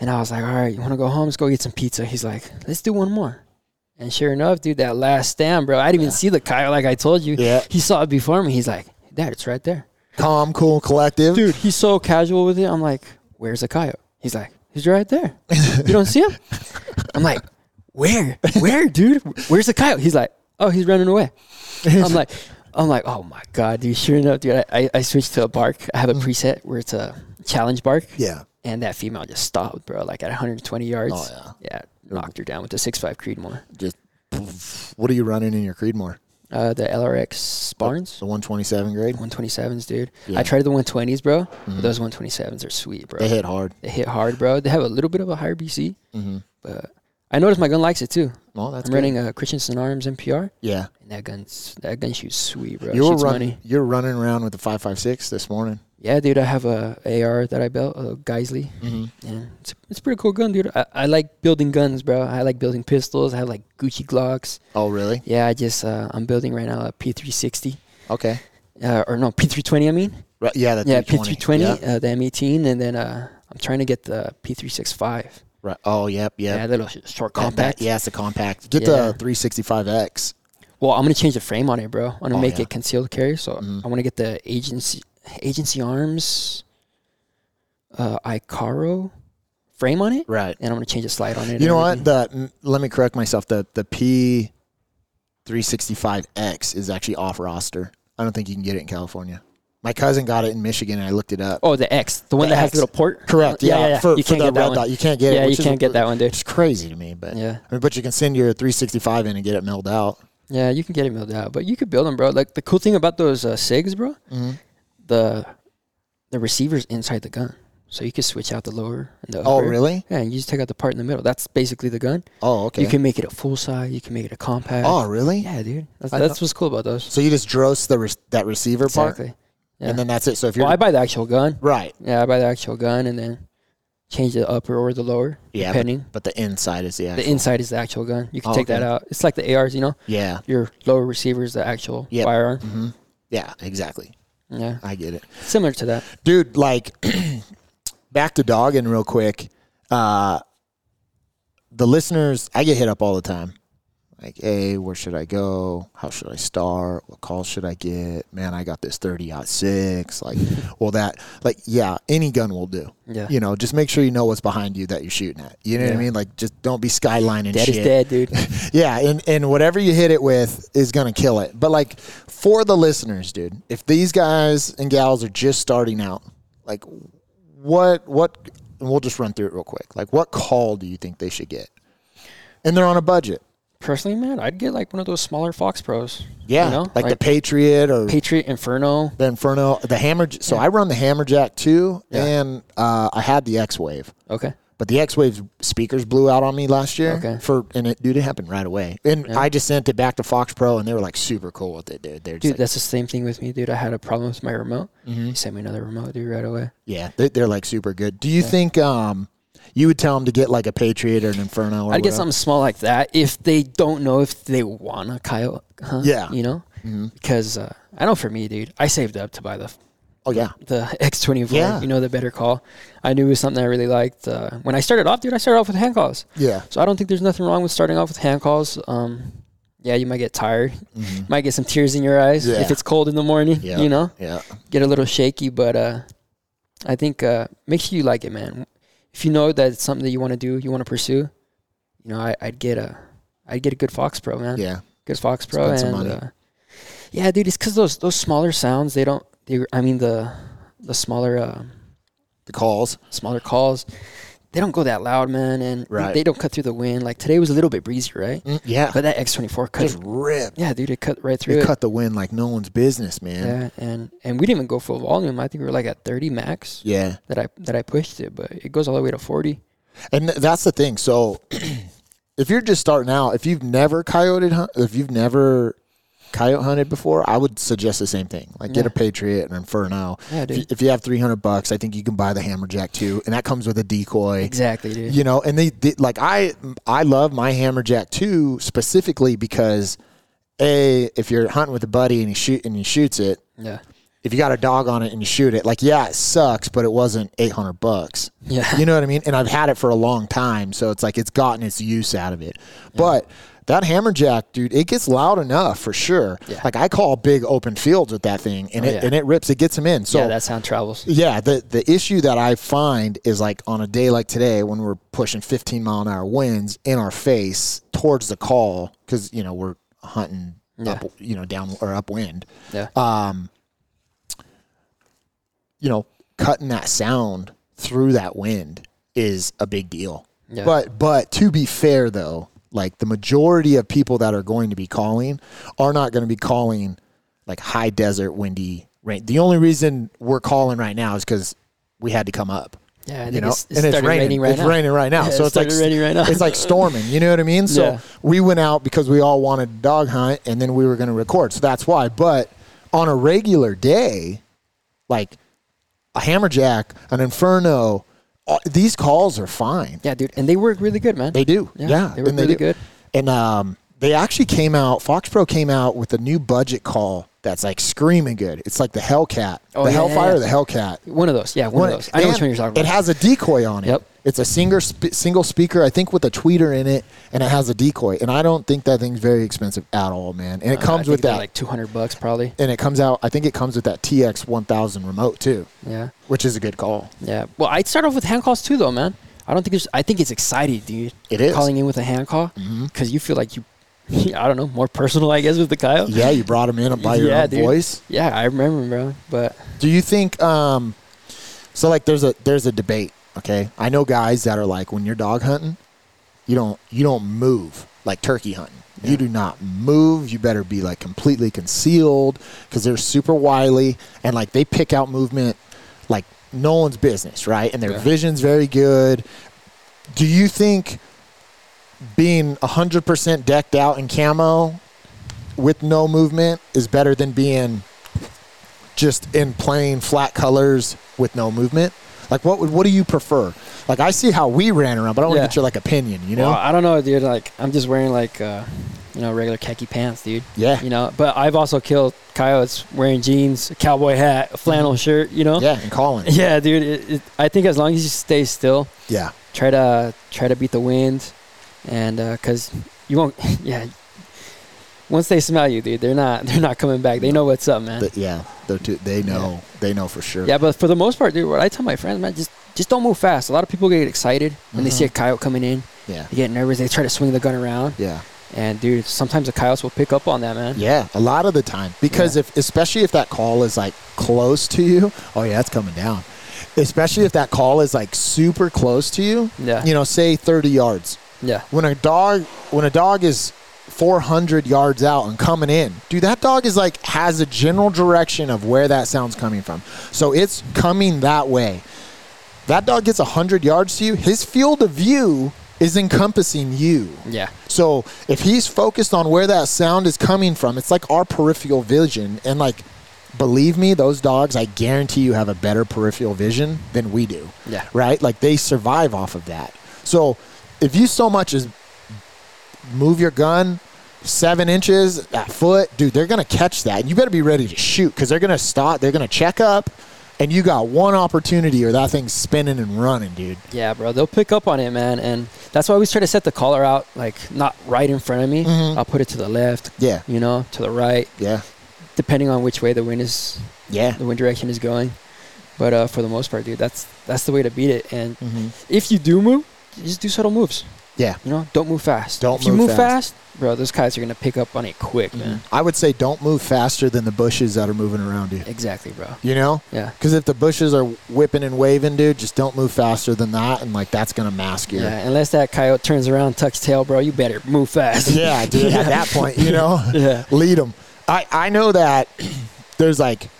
And I was like, all right, you want to go home? Let's go get some pizza. He's like, let's do one more. And sure enough, dude, that last stand, bro, I didn't even see the coyote like I told you. Yeah. He saw it before me. He's like, Dad, it's right there. Calm, cool, collective. Dude, he's so casual with it. I'm like, where's the coyote? He's like, he's right there. You don't see him? I'm like, where, where, dude? Where's the coyote? He's like, oh, he's running away. I'm like, I'm like, oh my god, dude. Sure enough, dude, I, I, switched to a bark. I have a preset where it's a challenge bark. Yeah. And that female just stopped, bro, like at 120 yards. Oh, yeah. Yeah, knocked her down with the 6.5 Creedmoor. Just what are you running in your Creedmoor? Uh, the LRX Barnes. The 127 grain. 127s, dude. Yeah. I tried the 120s, bro. but Those 127s are sweet, bro. They hit hard. They hit hard, bro. They have a little bit of a higher BC, Mm-hmm. but I noticed my gun likes it too. Well, that's I'm good. running a Christensen Arms MPR, Yeah. and that gun's that gun shoots sweet, bro. You were shoots running. money. You're running around with the 556 this morning. Yeah, dude. I have a AR that I built, a Geissele. Mm-hmm. Yeah, it's it's a pretty cool gun, dude. I, I like building guns, bro. I like building pistols. I have like Gucci Glocks. Oh, really? Yeah, I just uh, I'm building right now a P360, Okay. uh, or no P320. I mean, Right. Yeah. Yeah, P320, Yeah. uh, the M18, and then uh, I'm trying to get the P365. Right. Oh, yep. Yep. Yeah, little short That- compact. yeah, it's a compact. Get Yeah. the 365X. Well, I'm gonna change the frame on it, bro. I'm gonna Oh, make yeah. it concealed carry. So Mhm. I want to get the agency agency arms, uh, Icaro frame on it, Right. and I'm gonna change the slide on it. You know what? The n- let me correct myself. The the P 365X is actually off roster. I don't think you can get it in California. My cousin got it in Michigan, and I looked it up. Oh, the X, the one The that has X. the little port. Correct. Yeah. For, you for can't the get that red one. dot, you can't get it. yeah, you which is- can't get that one, dude. It's crazy to me, but Yeah, I mean, but you can send your 365 in and get it milled out. yeah, you can get it milled out, but you could build them, bro. Like the cool thing about those uh, Sigs, bro, Mm-hmm. the the receiver's inside the gun, so you can switch out the lower and the Oh, upper. really? Yeah, and you just take out the part in the middle. That's basically the gun. Oh, okay. You can make it a full size. You can make it a compact. oh, really? Yeah, dude. That's, I that's what's cool about those. So you just dross the re- that receiver part, Exactly. Yeah. and then that's it. So if you're well, I buy the actual gun. right, Yeah, I buy the actual gun and then change the upper or the lower, yeah, but, depending. but the inside is the actual. The inside is the actual gun. You can Oh, take that out. It's like the ARs, you know. Yeah. Your lower receiver is the actual Yep. firearm. hmm Yeah. Exactly. Yeah, I get it. similar to that. dude like back to dogging real quick uh the listeners i get hit up all the time like hey where should i go how should i start what calls should i get man i got this 30 ought 6 like well that like yeah any gun will do Yeah. you know just make sure you know what's behind you that you're shooting at you know what i mean like just don't be skylining Dead shit is dead, dude. yeah, and, and whatever you hit it with is gonna kill it. But like for the listeners, dude, if these guys and gals are just starting out, like what what and we'll just run through it real quick. Like what call do you think they should get? And they're on a budget. Personally, man, I'd get like one of those smaller Fox Pros. Yeah. You know? like, the Patriot or Patriot Inferno. the Inferno, the Hammer. So I run the Hammerjack too, Yeah. and uh, I had the X Wave. Okay. But the X Wave speakers blew out on me last year. Okay. For and it, dude, it happened right away. And Yeah. I just sent it back to Fox Pro, and they were like super cool with it, dude. They're Dude, like, that's the same thing with me, dude. I had a problem with my remote. Mhm. He sent me another remote, dude, right away. yeah, they, they're like super good. Do you think um, you would tell them to get like a Patriot or an Inferno? Or I'd get something small like that if they don't know if they want a coyote hunt. Yeah. You know? Mhm. Because uh, I know for me, dude, I saved up to buy the Oh yeah, the X24. Yeah. You know, the better call. I knew it was something I really liked. Uh, when I started off, dude, I started off with hand calls. yeah. So I don't think there's nothing wrong with starting off with hand calls. Um, yeah, you might get tired. Mhm. Might get some tears in your eyes Yeah. if it's cold in the morning. Yeah. You know, Yeah, get a little shaky, but uh, I think uh, make sure you like it, man. If you know that it's something that you want to do, you want to pursue, you know, I, I'd get a, I'd get a good Fox Pro, man. yeah. Good Fox Pro, and uh, yeah, dude, it's because those those smaller sounds, they don't. They, I mean the the smaller uh, The calls. smaller calls, they don't go that loud, man, and Right. they don't cut through the wind. Like today was a little bit breezy, right? Mm, yeah, But that X24 cut, just ripped. yeah, dude, it cut right through They it. cut the wind like no one's business, man. Yeah, and and we didn't even go full volume. I think we were like at 30 max Yeah. that I that I pushed it, but it goes all the way to 40. And that's the thing. So if you're just starting out, if you've never coyoted hunt, if you've never coyote hunted before, I would suggest the same thing. Like get Yeah. a Patriot and Inferno. Yeah, If you, dude. if you have 300 bucks, I think you can buy the Hammerjack too, and that comes with a decoy. Exactly, dude. You know, and they, they like I I love my Hammerjack too specifically because a if you're hunting with a buddy and he shoot and he shoots it, Yeah. if you got a dog on it and you shoot it, like yeah, it sucks, but it wasn't 800 bucks. Yeah. You know what I mean? And I've had it for a long time, so it's like it's gotten its use out of it. But that hammerjack, dude, it gets loud enough for sure. Yeah. Like I call big open fields with that thing, and Oh, it yeah. and it rips. It gets them in. So yeah, that sound travels. yeah, the the issue that I find is like on a day like today when we're pushing 15 mile an hour winds in our face towards the call because you know we're hunting Yeah. up, you know down or upwind. Yeah. Um, you know, cutting that sound through that wind is a big deal. Yeah. But but to be fair though, like the majority of people that are going to be calling are not going to be calling like high desert windy rain. The only reason we're calling right now is because we had to come up. Yeah, You know, it's, it and it's raining. raining right it's now. raining right now. Yeah, so it's like raining right now. it's like storming. You know what I mean? So Yeah. we went out because we all wanted to dog hunt, and then we were going to record. So that's why. But on a regular day, like a hammerjack, an inferno, all, these calls are fine. Yeah, dude, and they work really good, man. They do. Yeah, Yeah, they work and really do. good. And um, they actually came out. Fox Pro came out with a new budget call that's like screaming good. It's like the Hellcat, Oh, the yeah, Hellfire, yeah. or the Hellcat. One of those. Yeah, one, One- of those. I know which one you're talking about. It has a decoy on it. Yep. It's a single sp- single speaker, I think, with a tweeter in it, and it has a decoy. And I don't think that thing's very expensive at all, man. And it Uh, comes with that. like 200 bucks probably. and it comes out. I think it comes with that TX 1000 remote too, Yeah. which is a good call. Yeah. Well, I'd start off with hand calls too, though, man. I don't think there's. I think it's exciting, dude. It is. calling in with a hand call because you feel like you. I don't know, more personal, I guess, with the coyote. Yeah, you brought him in by your Yeah, own dude. voice. Yeah, I remember, bro. But Do you think? Um, so like, there's a there's a debate. Okay, I know guys that are like, when you're dog hunting, you don't you don't move like turkey hunting. You do not move. You better be like completely concealed because they're super wily and like they pick out movement like no one's business, right? And their Yeah. vision's very good. Do you think being 100% decked out in camo with no movement is better than being just in plain flat colors with no movement? Like what would what do you prefer? Like I see how we ran around, but I want to Yeah. get your like opinion, you know? well, I don't know, dude. Like I'm just wearing like, uh, you know, regular khaki pants, dude. yeah. You know, but I've also killed coyotes wearing jeans, a cowboy hat, a flannel shirt. You know. Mm-hmm. Yeah, and calling. Yeah, dude. It, it, I think as long as you stay still, Yeah. try to try to beat the wind, and because you won't. Yeah. Once they smell you, dude, they're not they're not coming back. They know what's up, man. Th- yeah. They're too, they know. They know for sure. Yeah, but for the most part, dude, what I tell my friends, man, just just don't move fast. A lot of people get excited when they see a Mm-hmm. coyote coming in. Yeah. They get nervous. They try to swing the gun around, Yeah. and dude, sometimes the coyotes will pick up on that, man. Yeah, a lot of the time because Yeah. if especially if that call is like close to you, oh yeah, it's coming down. Especially if that call is like super close to you. Yeah. You know, say 30 yards. Yeah. When a dog when a dog is 400 yards out and coming in, dude, that dog is like has a general direction of where that sound's coming from. So it's coming that way. That dog gets 100 yards to you, his field of view is encompassing you. Yeah. So if he's focused on where that sound is coming from, it's like our peripheral vision. And like, believe me, those dogs, I guarantee you have a better peripheral vision than we do. Yeah. Right? Like they survive off of that. So if you so much as move your gun seven inches, that foot, dude, they're gonna catch that. And you better be ready to shoot because they're gonna stop, they're gonna check up, and you got one opportunity or that thing's spinning and running, dude. Yeah, bro. They'll pick up on it, man. And that's why we try to set the collar out, like not right in front of me. Mhm. I'll put it to the left, Yeah. you know, to the right, Yeah. depending on which way the wind is, Yeah. the wind direction is going. But uh, for the most part, dude, that's that's the way to beat it. And hmm if you do move, just do subtle moves. Yeah. You know, don't move fast. Don't if you move move fast. fast, bro, those guys are gonna pick up on it quick, man. Mm-hmm. I would say don't move faster than the bushes that are moving around you. Exactly, bro. You know? Yeah. Because if the bushes are whipping and waving, dude, just don't move faster than that, and like that's gonna mask you. Yeah, unless that coyote turns around, tucks tail, bro, you better move fast. Yeah, dude. At that point, you know, Yeah. lead them. I I know that there's like,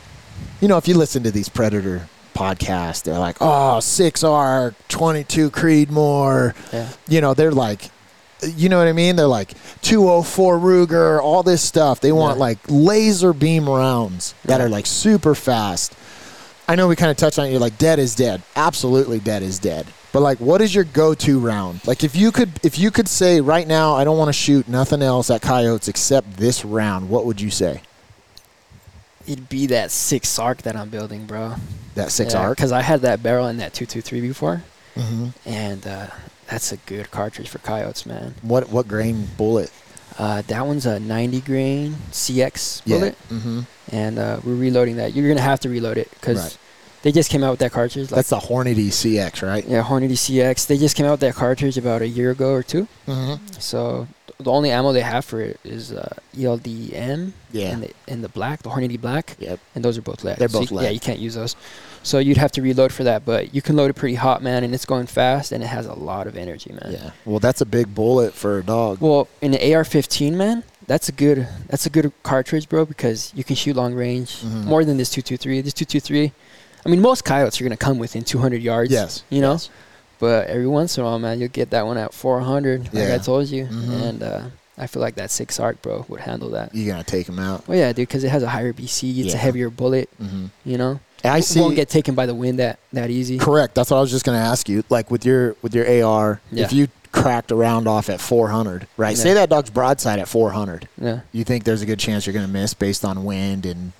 you know, if you listen to these predator podcasts, they're like, oh, six arc, twenty two Creedmoor. Yeah. You know, they're like. You know what I mean? They're like 204 Ruger, all this stuff. They want Yeah. like laser beam rounds that Yeah. are like super fast. I know we kind of touched on it. You're like, dead is dead. Absolutely, dead is dead. But like, what is your go-to round? Like, if you could, if you could say right now, I don't want to shoot nothing else at coyotes except this round. What would you say? It'd be that six arc that I'm building, bro. That six arc. Because I had that barrel in that 223 before, hmm and uh, that's a good cartridge for coyotes, man. What what grain bullet? Uh, that one's a 90 grain CX Yeah. bullet, Mm-hmm. and uh, we're reloading that. You're gonna have to reload it because Right. they just came out with that cartridge. Like, That's the Hornady CX, right? yeah, Hornady CX. They just came out with that cartridge about a year ago or two. Mm-hmm. So the only ammo they have for it is uh, ELDM Yeah. and the and the black, the Hornady black, Yep. and those are both lead. They're So both you- lead. Yeah, you can't use those. So you'd have to reload for that, but you can load it pretty hot, man, and it's going fast, and it has a lot of energy, man. Yeah. Well, that's a big bullet for a dog. Well, in the AR-15, man, that's a good that's a good cartridge, bro, because you can shoot long range Mhm. more than this 223. This 223, I mean, most coyotes are gonna come within 200 yards. yes. you know. Yes. But every once in a while, man, you'll get that one at 400, like I told you, Mhm. and uh, I feel like that six arc, bro, would handle that. You're gonna take him out. Well, yeah, dude, because it has a higher BC, it's Yeah. a heavier bullet, Mm-hmm. you know. I It see. won't get taken by the wind that that easy. Correct. That's what I was just gonna ask you. Like with your with your AR, Yeah. if you cracked a round off at 400, right? Yeah. Say that dog's broadside at 400. Yeah, You think there's a good chance you're gonna miss based on wind and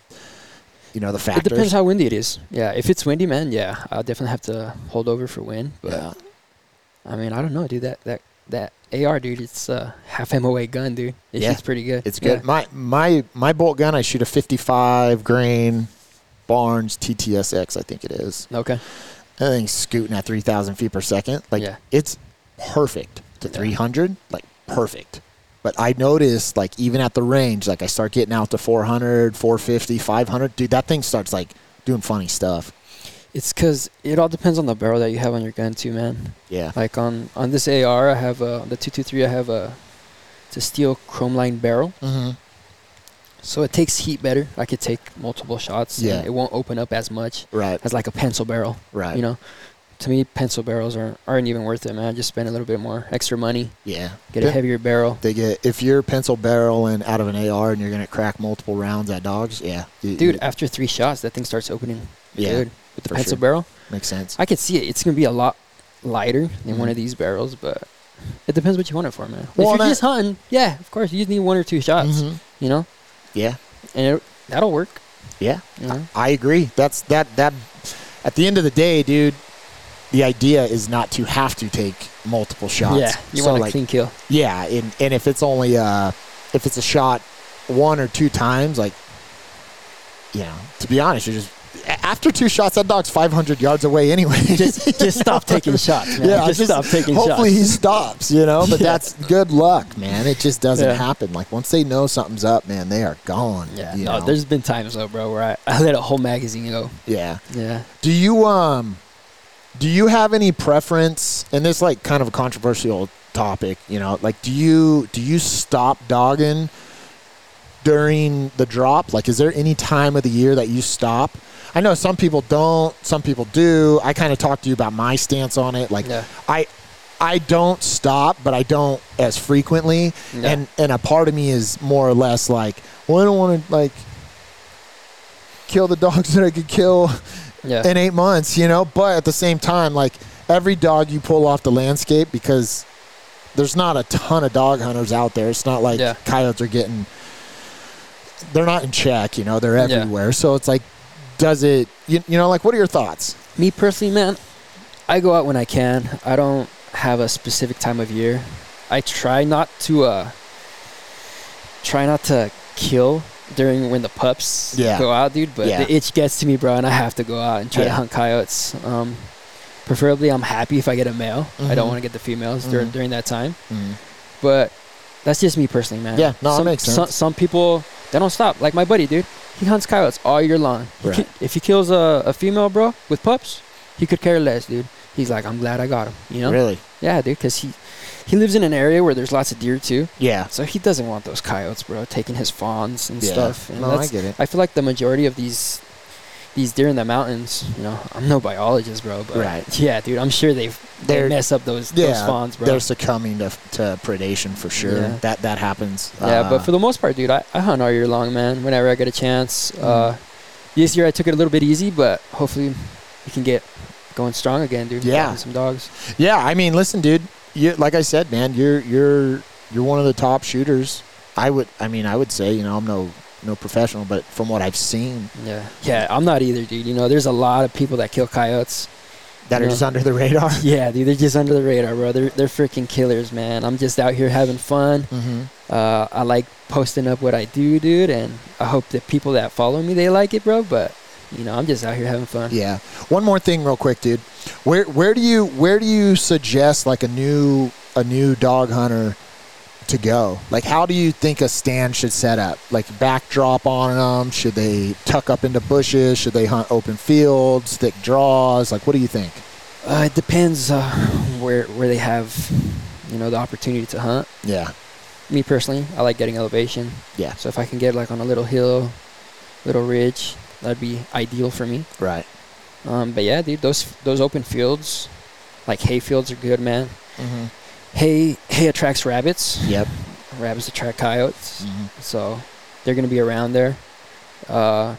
you know the it depends how windy it is. Yeah, if it's windy, man, yeah, I'll definitely have to hold over for wind. But yeah. I mean, I don't know, dude. That that that AR, dude, it's a half MOA gun, dude. It Yeah. pretty good. It's good. Yeah. My my my bolt gun, I shoot a 55 grain Barnes TTSX, I think it is. Okay. That thing's scooting at 3,000 feet per second. Like Yeah. it's perfect to Yeah. 300, like perfect. But I noticed, like even at the range, like I start getting out to 400, 450, 500. Dude, that thing starts like doing funny stuff. It's because it all depends on the barrel that you have on your gun too, man. Yeah. Like on on this AR, I have a the two two three. I have a it's a steel chrome line barrel, Mm-hmm. so it takes heat better. I could take multiple shots. Yeah. it won't open up as much Right. as like a pencil barrel. Right. You know, to me, pencil barrels aren't aren't even worth it, man. Just spend a little bit more extra money, Yeah. get a heavier barrel. They get if you're pencil barreling out of an AR and you're gonna crack multiple rounds at dogs. Yeah. You- Dude, you- after three shots, that thing starts opening. Yeah, good with the pencil sure. barrel. makes sense. I could see it. It's gonna be a lot lighter than one Mhm. of these barrels, but it depends what you want it for, man. Well, if you're I- just hunting, yeah, of course, you just need one or two shots. Mhm. You know, Yeah. and it, that'll work. Yeah. You know? I agree. That's that that at the end of the day, dude, the idea is not to have to take multiple shots. Yeah, you So, want a like, clean kill. Yeah, and and if it's only uh if it's a shot one or two times, like you know, to be honest, you're just after two shots, that dog's 500 yards away anyway. Just just stop taking shots, man. yeah, just, stop taking hopefully shots. he stops, you know. But Yeah. that's good luck, man. It just doesn't Yeah. happen. Like once they know something's up, man, they are gone. Yeah, no, know? there's been times though, bro, where I, I let a whole magazine go. yeah. Yeah. Do you um do you have any preference and this like kind of a controversial topic, you know, like do you do you stop dogging during the drop? Like is there any time of the year that you stop? I know some people don't, some people do. I kind of talked to you about my stance on it. Like Yeah. I I don't stop, but I don't as frequently. And and a part of me is more or less like, well, I don't want to like kill the dogs that I could kill Yeah. in eight months, you know. But at the same time, like every dog you pull off the landscape, because there's not a ton of dog hunters out there. It's not like Yeah. coyotes are getting. They're not in check, you know. They're Yeah. everywhere. So it's like, does it? You, you know, like what are your thoughts? Me personally, man, I go out when I can. I don't have a specific time of year. I try not to uh try not to kill during when the pups Yeah. go out, dude, but Yeah. the itch gets to me, bro, and I have to go out and try to hunt coyotes. Um preferably I'm happy if I get a male. I don't Mhm. want to get the females during Mhm. during that time. But that's just me personally, man. Yeah, no, it some, makes sense. some people they don't stop. Like my buddy, dude. He hunts coyotes all year long. Right. ki- if he kills a, a female, bro, with pups, he could care less, dude. He's like, I'm glad I got him. You know? Really? Yeah, dude, because he he lives in an area where there's lots of deer too, Yeah. so he doesn't want those coyotes, bro, taking his fawns and Yeah. stuff. And No, I get it. I feel like the majority of these these deer in the mountains, you know, I'm no biologist, bro, but Right. yeah, dude, I'm sure they they They're- mess up those those Yeah, fawns, bro. they're succumbing to, to predation for sure. Yeah. That that happens. Yeah, Uh, but for the most part, dude, I, I hunt all year long, man. Whenever I get a chance. Mm-hmm. Uh, this year I took it a little bit easy, but hopefully we can get going strong again, dude. Yeah. Some dogs. Yeah, I mean, listen, dude. You, like I said, man, you're you're you're one of the top shooters. I would, I mean, I would say, you know, I'm no no professional, but from what I've seen, Yeah, yeah. I'm not either, dude. You know, there's a lot of people that kill coyotes, that are know? just under the radar. Yeah, dude, they're just under the radar, bro. They're they're freaking killers, man. I'm just out here having fun. Mm-hmm. Uh, I like posting up what I do, dude, and I hope that people that follow me they like it, bro. But you know, I'm just out here having fun. Yeah. One more thing, real quick, dude. Where where do you where do you suggest like a new a new dog hunter to go? Like, how do you think a stand should set up? Like backdrop on them? Should they tuck up into bushes? Should they hunt open fields, thick draws? Like, what do you think? Uh, it depends uh, where where they have, you know, the opportunity to hunt. Yeah. Me personally, I like getting elevation. Yeah. So if I can get like on a little hill, little ridge, that'd be ideal for me. Right. Um, but yeah, dude, those those open fields, like hay fields, are good, man. Mm-hmm. Hay hay attracts rabbits. Yep. Rabbits attract coyotes, Mm-hmm. so they're gonna be around there. Uh,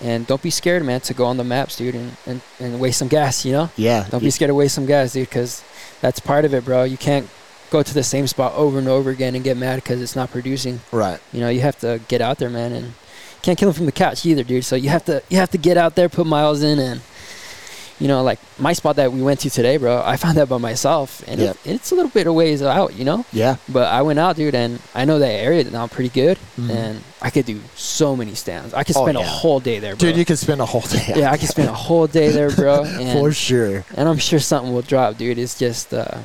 and don't be scared, man, to go on the maps, dude, and, and, and waste some gas. You know, Yeah. don't be scared to waste some gas, dude, because that's part of it, bro. You can't go to the same spot over and over again and get mad because it's not producing. Right. You know, you have to get out there, man, and can't kill them from the couch either, dude. So you have to you have to get out there, put miles in, and you know, like my spot that we went to today, bro. I found that by myself, and Yep. it, it's a little bit of ways out, you know. Yeah. But I went out, dude, and I know that area now pretty good, Mhm. and I could do so many stands. I could Oh, spend a whole day there, bro. Dude, you could spend a whole day. yeah, I could spend a whole day there, bro. And, For sure. and I'm sure something will drop, dude. It's just, uh,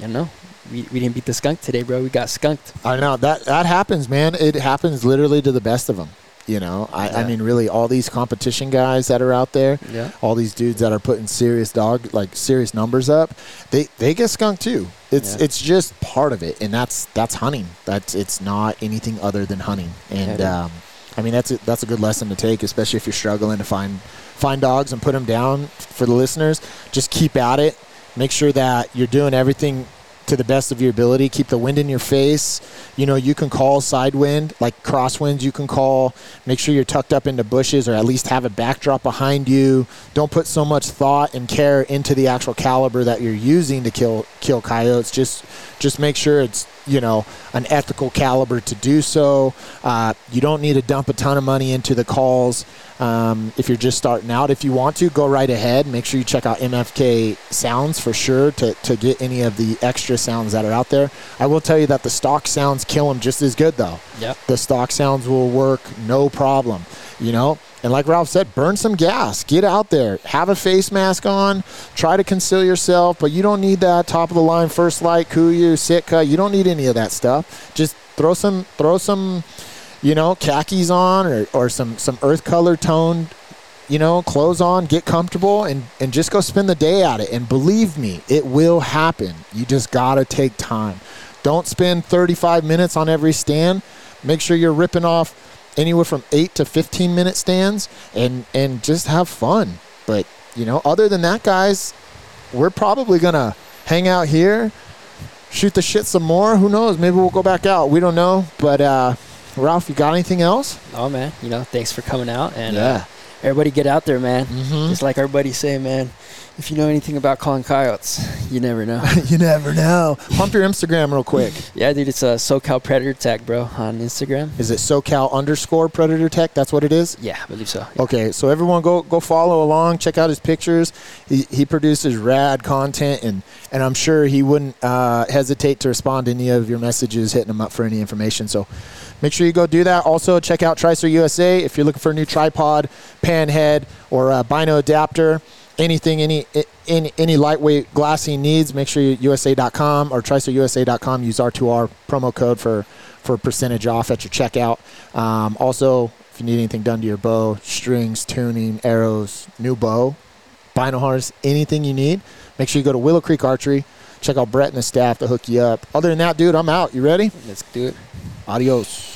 you know, we, we didn't beat the skunk today, bro. We got skunked. I know that that happens, man. It happens literally to the best of them. You know, I, I mean, really, all these competition guys that are out there, Yeah. all these dudes that are putting serious dog like serious numbers up, they they get skunked too. It's Yeah. it's just part of it, and that's that's hunting. That's it's not anything other than hunting. And dude. um, I mean, that's a, that's a good lesson to take, especially if you're struggling to find find dogs and put them down. For the listeners, just keep at it. Make sure that you're doing everything to the best of your ability. Keep the wind in your face. You know, you can call side wind, like crosswinds, you can call. Make sure you're tucked up into bushes or at least have a backdrop behind you. Don't put so much thought and care into the actual caliber that you're using to kill kill coyotes. Just just make sure it's you know an ethical caliber to do so. Uh, you don't need to dump a ton of money into the calls um, if you're just starting out. If you want to, go right ahead. Make sure you check out MFK Sounds for sure to, to get any of the extra sounds that are out there. I will tell you that the stock sounds kill them just as good though. Yep. The stock sounds will work no problem. You know, and like Ralph said, burn some gas. Get out there. Have a face mask on. Try to conceal yourself, but you don't need that top of the line First Lite, Kuiu, Sitka. You don't need any of that stuff. Just throw some throw some, you know, khakis on or, or some some earth color toned, you know, clothes on. Get comfortable and and just go spend the day at it. And believe me, it will happen. You just gotta take time. Don't spend 35 minutes on every stand. Make sure you're ripping off anywhere from 8 to 15 minute stands and and just have fun. But, you know, other than that, guys, we're probably going to hang out here, shoot the shit some more. Who knows? Maybe we'll go back out. We don't know. But uh Ralph, you got anything else? Oh man, you know, thanks for coming out and Yeah. uh, everybody get out there, man. Mhm. Just like our buddies say, man. If you know anything about calling coyotes, you never know. you never know. Pump your Instagram real quick. yeah, dude, it's a SoCal Predator Tac, bro, on Instagram. Is it SoCal underscore Predator Tac? That's what it is? Yeah, I believe so. Yeah. Okay, so everyone go go follow along, check out his pictures. He, he produces rad content, and and I'm sure he wouldn't uh, hesitate to respond to any of your messages, hitting him up for any information. So make sure you go do that. Also, check out Tricer USA if you're looking for a new tripod, pan head, or a bino adapter. Anything, any any any lightweight glassing needs, make sure you USA.com or TricerUSA.com. Use R2R promo code for for percentage off at your checkout. Um, also, if you need anything done to your bow, strings, tuning, arrows, new bow, bino harness, anything you need, make sure you go to Willow Creek Archery. Check out Brett and the staff to hook you up. Other than that, dude, I'm out. You ready? Let's do it. Adios.